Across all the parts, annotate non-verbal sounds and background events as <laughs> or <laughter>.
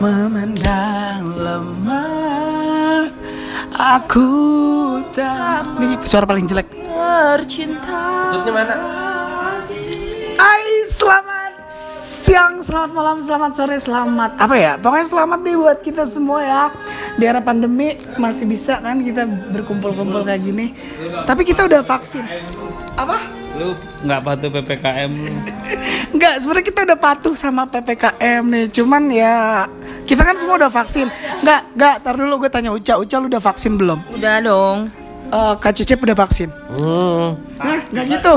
memandang lemah. Aku tak Ini suara paling jelek. Tercinta. Tutupnya mana? Hai selamat siang, selamat malam, selamat sore, selamat Apa ya, pokoknya selamat nih buat kita semua ya. Di era pandemi masih bisa kan kita berkumpul-kumpul kayak gini. Tapi kita udah vaksin. Apa? Lu nggak patuh PPKM lu. Enggak, sebenarnya kita udah patuh sama PPKM nih. Cuman ya kita kan semua udah vaksin. Enggak, enggak, tar dulu gue tanya Uca, Uca lu udah vaksin belum? Udah dong Eh Kak Cecep udah vaksin? Hmm. Hah, enggak gitu.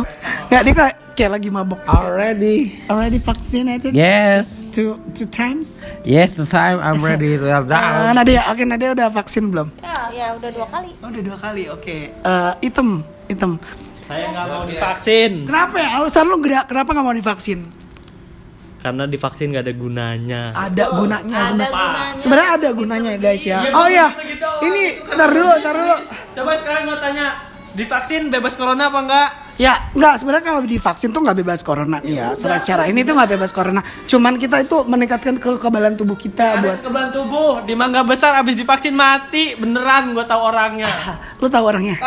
Enggak, dia kayak, kayak lagi mabok. Already. Already vaccinated? Yes. Two, two times? Yes, the time I'm ready to Ah, down. Nadia, oke Nadia udah vaksin belum? Ya, ya udah dua kali. Oh, udah dua kali, oke. Eh, item, item. Saya nggak mau divaksin Kenapa ya? Alasan lu gera- kenapa nggak mau divaksin? karena divaksin nggak ada gunanya. Ada gunanya Ada sebenarnya. gunanya. Sebenarnya ada gunanya ya guys ya. Oh ya, ini tar dulu, tar dulu. Coba sekarang gua tanya, divaksin bebas corona apa enggak? Ya, enggak sebenarnya kalau divaksin tuh nggak bebas corona nih ya. Secara cara ini tuh nggak bebas corona. Cuman kita itu meningkatkan kekebalan tubuh kita Ada buat kekebalan tubuh di mangga besar abis divaksin mati beneran gua tahu orangnya. <laughs> lu tahu orangnya?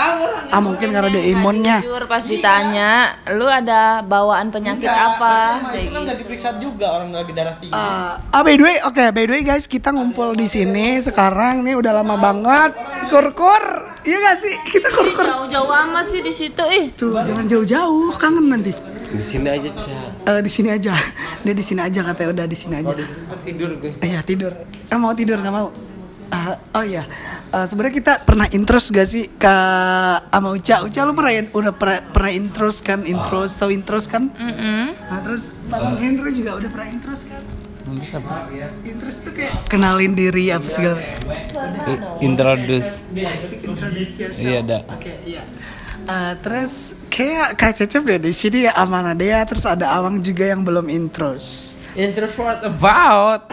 Ah, mungkin karena dia imunnya. Jujur pas ditanya Lu ada bawaan penyakit apa Nah, Kayak itu kan gitu. nggak diperiksa juga orang lagi darah tinggi. Ah, ah, by the way, oke, by the way guys, kita ngumpul di sini sekarang nih udah lama banget. Kur-kur. Iya gak sih? Kita kur-kur. Jauh-jauh amat sih di situ ih Tuh, jangan jauh-jauh, kangen nanti. Di sini aja, Cak. Eh, di sini aja. Dia di sini aja katanya udah di sini aja. Tempat tidur gue. Iya tidur. Eh mau tidur nggak mau? Ah, oh iya. Eh, Sebenarnya kita pernah intros gak sih ke sama Uca? Uca lu pernah udah pernah, pernah intros kan? Intros tahu intros kan? Nah terus Bang Hendro juga udah pernah intros kan? Intros tuh kayak kenalin diri apa segala. Introduce. Introduce yourself. Iya, ada. Oke, iya. Eh, terus kayak Kak Cecep deh di sini ya Amana Dea terus ada Awang juga yang belum intros. Intros what about?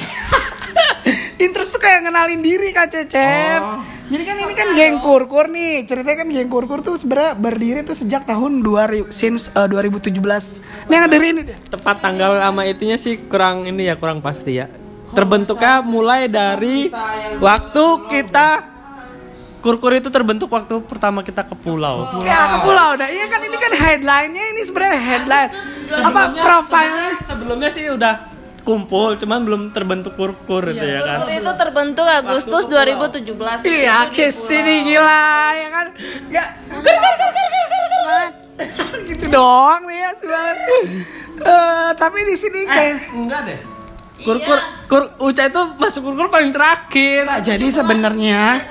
<laughs> Intros tuh kayak ngenalin diri Kak Cecep. Jadi kan ini kan geng kurkur nih. Ceritanya kan geng kurkur tuh sebenarnya berdiri tuh sejak tahun 2000 since eh, 2017. Nih yang dari ini deh. Tepat tanggal sama itunya sih kurang ini ya kurang pasti ya. Terbentuknya mulai dari waktu kita Kurkur itu terbentuk waktu pertama kita ke pulau. Ya ke pulau dah. Iya kan ini kan headline-nya ini sebenarnya headline. Apa profilnya? Sebelumnya sih udah kumpul, cuman belum terbentuk kurkur itu ya kan. Waktu itu terbentuk Agustus 2017 Iya, ke sini gila ya kan. Enggak. gitu doang nih ya semangat. Eh, tapi di sini kayak Enggak deh. Kurkur, kur, Uca itu masuk kurkur paling terakhir. Nah, jadi sebenarnya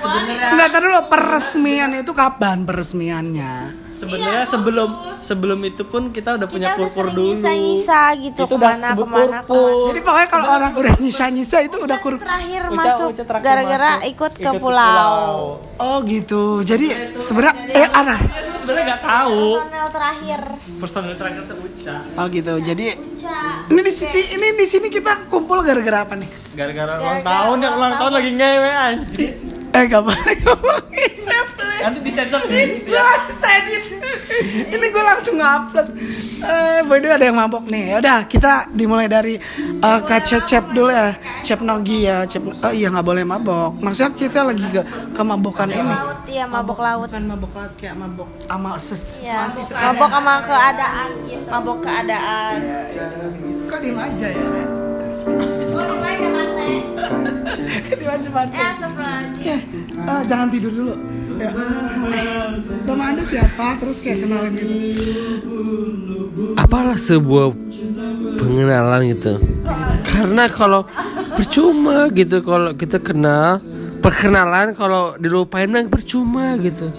enggak tahu dulu peresmian itu kapan peresmiannya? Sebenarnya sebelum sebelum itu pun kita udah punya Kita udah kurkur sering dulu. nyisa-nyisa gitu Itu udah ke mana sebut ke mana kurkur. ke mana. Jadi pokoknya kalau orang udah nyisa-nyisa itu udah kur Terakhir Uca- masuk gara-gara ikut ke Ikut ke pulau. Oh gitu. Jadi sebenarnya eh ada. Dia sebenarnya nggak tahu Personel terakhir. personil terakhir itu Uca. Oh gitu. Jadi ini di sini ini di sini kita kumpul gara-gara apa nih? Gara-gara ulang tahun yang ulang tahun lagi ngewe anjir. Eh gak boleh <laughs> ngomongin Nanti disensor sih. Ya, saya edit. Ini gue langsung ngupload. Eh, way ada yang mabok nih. Ya udah, kita dimulai dari eh, Kak Cecep dulu ya. Cep Nogi ya. Cep Oh iya nggak boleh mabok. Maksudnya kita lagi ke kemabokan ini. Laut ya mabok laut. Bukan mabok laut kayak mabok sama ses- Ya, mabok sama keadaan gitu. Mabok keadaan Kok diem aja ya? Diem aja Oke, eh, jangan tidur dulu. Ya. Nama anda siapa? Terus kayak kenalin dulu. Apalah sebuah pengenalan gitu. Karena kalau percuma gitu kalau kita kenal perkenalan kalau dilupain mah percuma gitu.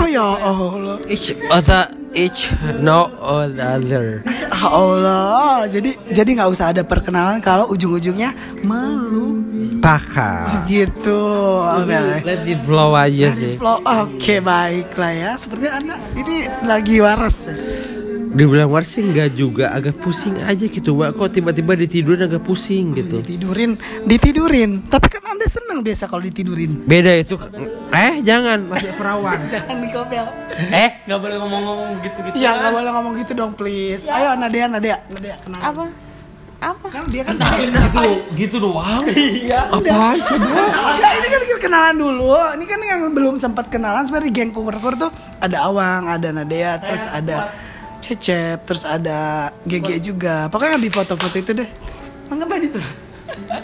Oh ya Allah. Each other each know other. Ah Allah. Jadi jadi nggak usah ada perkenalan kalau ujung-ujungnya melu Pakar. gitu. Oke. Let it flow aja sih. Flow. Oke baiklah ya. Seperti anda ini lagi waras. ya? Dibilang war sih enggak juga agak pusing aja gitu Mbak Kok tiba-tiba ditidurin agak pusing gitu Ditidurin, ditidurin. Tapi kan anda senang biasa kalau ditidurin. Beda itu Eh jangan masih perawan <laughs> Jangan dikopel. Eh, nggak boleh ngomong-ngomong gitu-gitu. Iya nggak boleh ngomong gitu dong please. Ayo Nadia Nadia Nadia kenal. Apa? Apa? Kan dia kan gitu gitu doang <laughs> apaan coba Enggak, ini kan kita kenalan dulu. Ini kan yang belum sempat kenalan sebenarnya di geng kur-kur tuh ada Awang, ada Nadea, terus ada Cecep, terus ada GG juga. Pokoknya di foto-foto itu deh. Mengapa itu?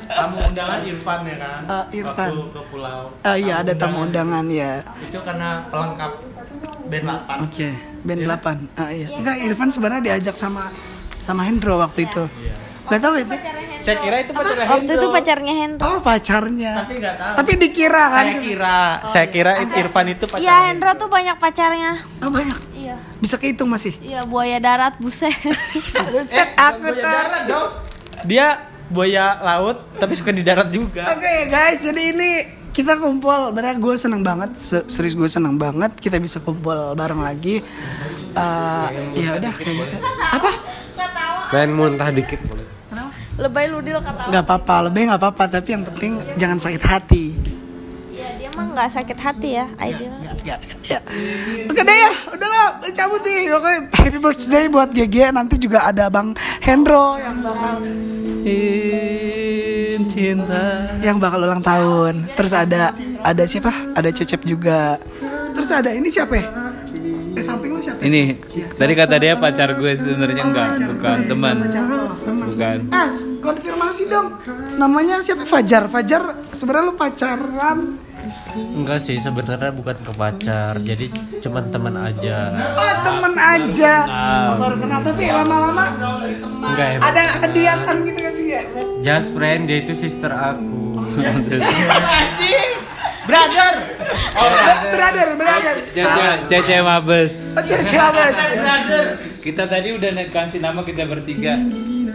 Tamu undangan Irfan ya kan? Eh, Irfan. Waktu ke pulau. Ah iya ada tamu undangan ya. Itu karena pelengkap band 8. Oke, band 8. Ah iya. Enggak, Irfan sebenarnya diajak sama sama Hendro waktu itu. Gak tahu itu. Saya kira itu pacarnya Waktu itu pacarnya Hendro. Oh, pacarnya. Tapi nggak tahu. Tapi dikira kan. Saya kira, saya kira Irfan itu pacarnya. Iya Hendro tuh banyak pacarnya. Oh, banyak. Bisa kehitung masih. Iya buaya darat buset. <laughs> Buset, aku buaya darat dong. Dia buaya laut tapi suka di darat juga. Oke guys, jadi ini kita kumpul. Bener gue seneng banget, se- serius gue seneng banget. Kita bisa kumpul bareng lagi. Eh, ya udah. Apa? pengen muntah dikit Lebay ludil kata. Nggak apa-apa, lebih nggak apa-apa. Tapi yang penting jangan sakit hati. Mah nggak sakit hati ya, ideal. Nggak, nggak, ya. Oke deh ya, udahlah cabut nih. Oke, happy birthday buat GG. Nanti juga ada Bang Hendro yang bakal Cinta. yang bakal ulang tahun. Terus ada ada siapa? Ada Cecep juga. Terus ada ini siapa? ya? Di samping lu siapa? Ini tadi kata dia pacar gue sebenarnya enggak, bukan teman. Pacar lo, teman. Bukan. Ah, konfirmasi dong. Namanya siapa? Fajar. Fajar sebenarnya lu pacaran. Enggak sih sebenarnya bukan ke pacar, jadi cuman teman aja. Oh, temen aja. Oh, baru kenal tapi lama-lama Enggak ya. ada kediatan gitu kan sih ya? Just friend dia itu sister aku. <laughs> Brother. Oh, brother, brother. Cece, Cece Mabes. Oh, Cece Abas. Kita tadi udah kasih nama kita bertiga.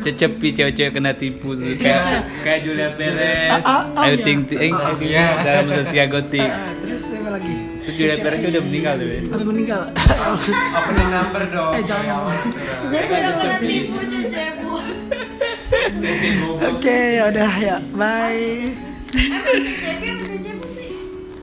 Cecepi cewek-cewek kena tipu tuh kayak kayak Julia Perez, Ah, ah, oh, Ayu iya. Ting Ting, dalam Sosial Gotik. Ah, Terus siapa lagi? Itu Julia Perez udah meninggal tuh. ya. Udah meninggal. <laughs> Opening number dong. Eh jangan ngomong. Cecepi. Oke, ya udah ya. Bye.